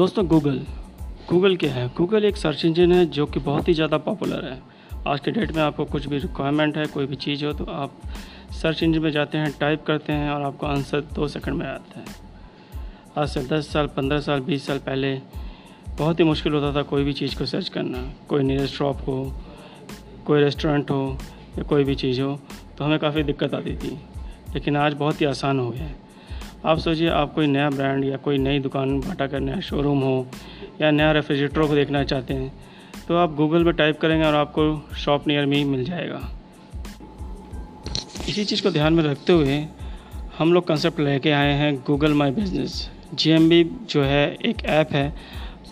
दोस्तों Google Google क्या है? गूगल एक सर्च इंजन है जो कि बहुत ही ज़्यादा पॉपुलर है। आज के डेट में आपको कुछ भी रिक्वायरमेंट है, कोई भी चीज़ हो तो आप सर्च इंजन में जाते हैं टाइप करते हैं और आपको आंसर दो सेकंड में आता है। आज से दस साल, पंद्रह साल, बीस साल पहले बहुत ही मुश्किल होता था कोई भी चीज़ को सर्च करना। कोई नियरेस्ट शॉप हो, कोई रेस्टोरेंट हो या कोई भी चीज़ हो तो हमें काफ़ी दिक्कत आती थी। लेकिन आज बहुत ही आसान हो गया है। आप सोचिए, आप कोई नया ब्रांड या कोई नई दुकान, बाटा का नया शोरूम हो या नया रेफ्रिजरेटर को देखना चाहते हैं तो आप गूगल पर टाइप करेंगे और आपको शॉप नियर मी मिल जाएगा। इसी चीज़ को ध्यान में रखते हुए हम लोग कंसेप्ट लेके आए हैं गूगल माई बिज़नेस जी जो है, एक ऐप है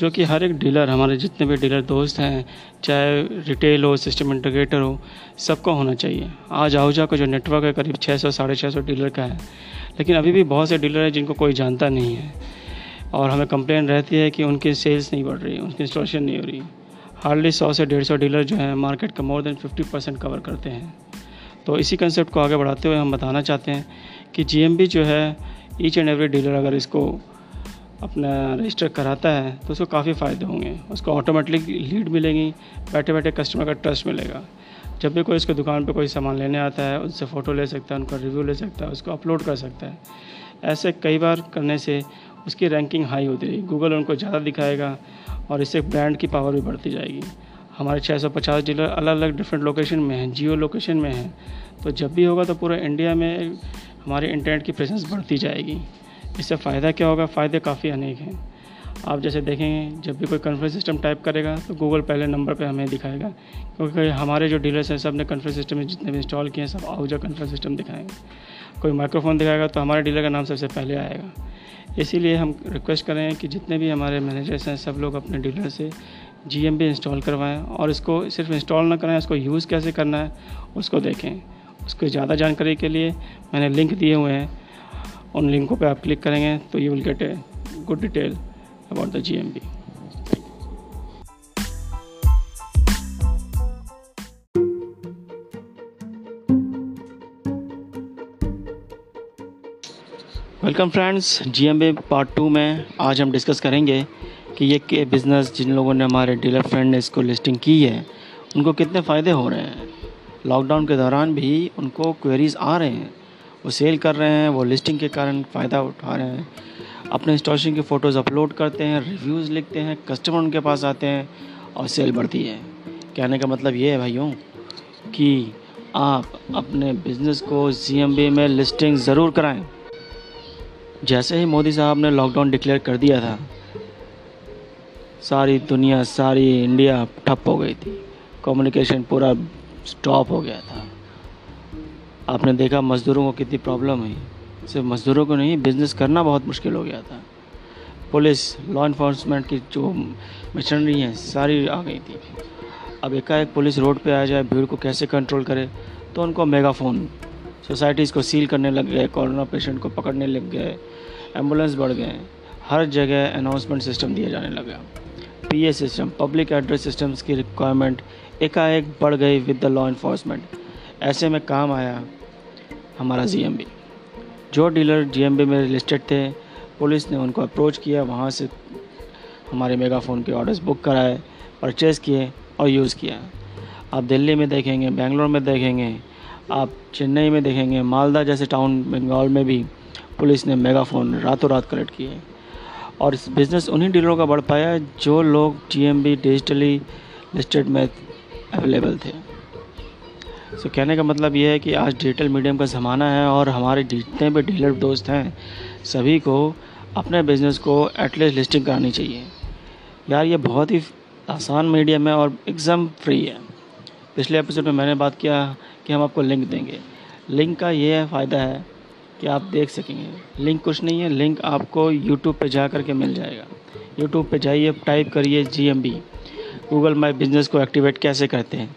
जो कि हर एक डीलर हमारे जितने भी डीलर दोस्त हैं, चाहे रिटेल हो सिस्टम इंटीग्रेटर हो, सबको होना चाहिए। आज आहूजा का जो नेटवर्क है, करीब 600 साढ़े छः डीलर का है। लेकिन अभी भी बहुत से डीलर हैं जिनको कोई जानता नहीं है। और हमें कंप्लेन रहती है कि उनकी सेल्स नहीं बढ़ रही, उनकी इंस्टॉलेशन नहीं हो रही। हार्डली सौ से डेढ़ सौ डीलर जो है मार्केट का more than fifty percent cover करते हैं। तो इसी कंसेप्ट को आगे बढ़ाते हुए हम बताना चाहते हैं कि जीएमबी जो है ईच एंड एवरी डीलर अगर इसको अपना रजिस्टर कराता है तो उसको काफ़ी फ़ायदे होंगे। उसको ऑटोमेटिक लीड मिलेगी, बैठे बैठे कस्टमर का ट्रस्ट मिलेगा। जब भी कोई उसके दुकान पे कोई सामान लेने आता है उनसे फ़ोटो ले सकता है, उनका रिव्यू ले सकता है, उसको अपलोड कर सकता है। ऐसे कई बार करने से उसकी रैंकिंग हाई होती रहेगी। गूगल उनको ज़्यादा दिखाएगा और इससे ब्रांड की पावर भी बढ़ती जाएगी। हमारे 650 ज़िले अलग अलग डिफरेंट लोकेशन में हैं, जियो लोकेशन में हैं। तो जब भी होगा तो पूरे इंडिया में हमारे इंटरनेट की प्रेजेंस बढ़ती जाएगी। इससे फ़ायदा क्या होगा? फ़ायदे काफ़ी अनेक हैं। आप जैसे देखेंगे, जब भी कोई कन्फ्रेंस सिस्टम टाइप करेगा तो गूगल पहले नंबर पे हमें दिखाएगा। क्योंकि हमारे जो डीलर्स हैं सबने कन्फ्रेंस सिस्टम जितने भी इंस्टॉल किए हैं, सब आउजा कन्फ्रेंस सिस्टम दिखाएँगे। कोई माइक्रोफोन दिखाएगा तो हमारे डीलर का नाम सबसे पहले आएगा। इसीलिए हम रिक्वेस्ट कर कि जितने भी हमारे मैनेजर्स हैं, सब लोग अपने डीलर से जी इंस्टॉल करवाएँ और इसको सिर्फ़ इंस्टॉल ना कराएँ इसको यूज़ कैसे करना है, उसको देखें। उसको ज़्यादा जानकारी के लिए मैंने लिंक दिए हुए हैं। उन लिंकों पे आप क्लिक करेंगे तो you will get a good detail about the GMB welcome friends G M B part two में आज हम डिस्कस करेंगे कि ये बिज़नेस जिन लोगों ने हमारे डीलर फ्रेंड ने इसको लिस्टिंग की है, उनको कितने फ़ायदे हो रहे हैं। लॉकडाउन के दौरान भी उनको क्वेरीज़ आ रहे हैं। वो सेल कर रहे हैं, वो लिस्टिंग के कारण फ़ायदा उठा रहे हैं। अपने इंस्टॉलेशन की फ़ोटोज़ अपलोड करते हैं, रिव्यूज़ लिखते हैं, कस्टमर उनके पास आते हैं और सेल बढ़ती है। कहने का मतलब ये है भाइयों कि आप अपने बिज़नेस को जी में लिस्टिंग ज़रूर कराएँ। जैसे ही मोदी साहब ने लॉकडाउन डिक्लेयर कर दिया था, सारी दुनिया, सारी इंडिया ठप हो गई थी। कम्युनिकेशन पूरा स्टॉप हो गया था। आपने देखा मज़दूरों को कितनी प्रॉब्लम हुई। सिर्फ़ मज़दूरों को नहीं बिज़नेस करना बहुत मुश्किल हो गया था। पुलिस लॉ इन्फोर्समेंट की जो मशीनरी हैं, सारी आ गई थी। अब एकाएक पुलिस रोड पे आ जाए, भीड़ को कैसे कंट्रोल करे तो उनको मेगाफोन सोसाइटीज़ को सील करने लग गए कोरोना पेशेंट को पकड़ने लग गए एंबुलेंस बढ़ गए, हर जगह अनाउंसमेंट सिस्टम दिया जाने लगा। PA system public address systems की रिक्वायरमेंट एकाएक बढ़ गई विद द लॉ इन्फोर्समेंट ऐसे में काम आया। हमारा जीएमबी जो डीलर जीएमबी में लिस्टेड थे पुलिस ने उनको अप्रोच किया, वहाँ से हमारे मेगाफोन के ऑर्डर्स बुक कराए परचेज़ किए और यूज़ किया। आप दिल्ली में देखेंगे, बेंगलोर में देखेंगे, आप चेन्नई में देखेंगे, मालदा जैसे टाउन बंगाल में भी पुलिस ने मेगाफोन रातों रात कलेक्ट किए। और इस बिज़नेस उन्हीं डीलरों का बढ़ पाया जो लोग जीएमबी डिजिटली लिस्टेड में अवेलेबल थे। सो कहने का मतलब ये है कि आज डिजिटल मीडियम का ज़माना है और हमारे जितने भी डीलर दोस्त हैं, सभी को अपने बिज़नेस को एटलीस्ट लिस्टिंग करानी चाहिए। यार, ये बहुत ही आसान मीडियम है और एग्ज़ाम फ्री है। पिछले एपिसोड में मैंने बात किया कि हम आपको लिंक देंगे। लिंक का ये फ़ायदा है कि आप देख सकेंगे। लिंक कुछ नहीं है लिंक आपको यूट्यूब पे जा कर के मिल जाएगा। यूट्यूब पे जाइए टाइप करिए G M B Google My Business को एक्टिवेट कैसे करते हैं?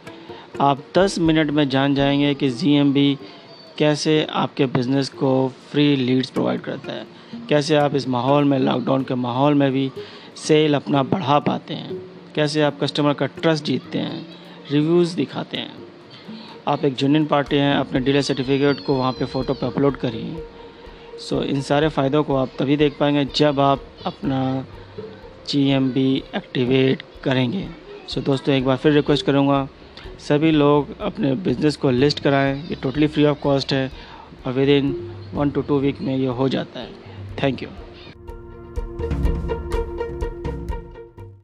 आप 10 मिनट में जान जाएँगे कि जीएमबी कैसे आपके बिज़नेस को फ्री लीड्स प्रोवाइड करता है। कैसे आप इस माहौल में लॉकडाउन के माहौल में भी सेल अपना बढ़ा पाते हैं। कैसे आप कस्टमर का ट्रस्ट जीतते हैं रिव्यूज़ दिखाते हैं। आप एक जुनियन पार्टी हैं, अपने डीलर सर्टिफिकेट को वहाँ पे फ़ोटो पे अपलोड करिए। सो इन सारे फ़ायदों को आप तभी देख पाएँगे जब आप अपना जीएमबी एक्टिवेट करेंगे। सो दोस्तों, एक बार फिर रिक्वेस्ट करूँगा सभी लोग अपने बिज़नेस को लिस्ट कराएँ। ये टोटली फ्री ऑफ़ कॉस्ट है और within one to two week में ये हो जाता है। Thank you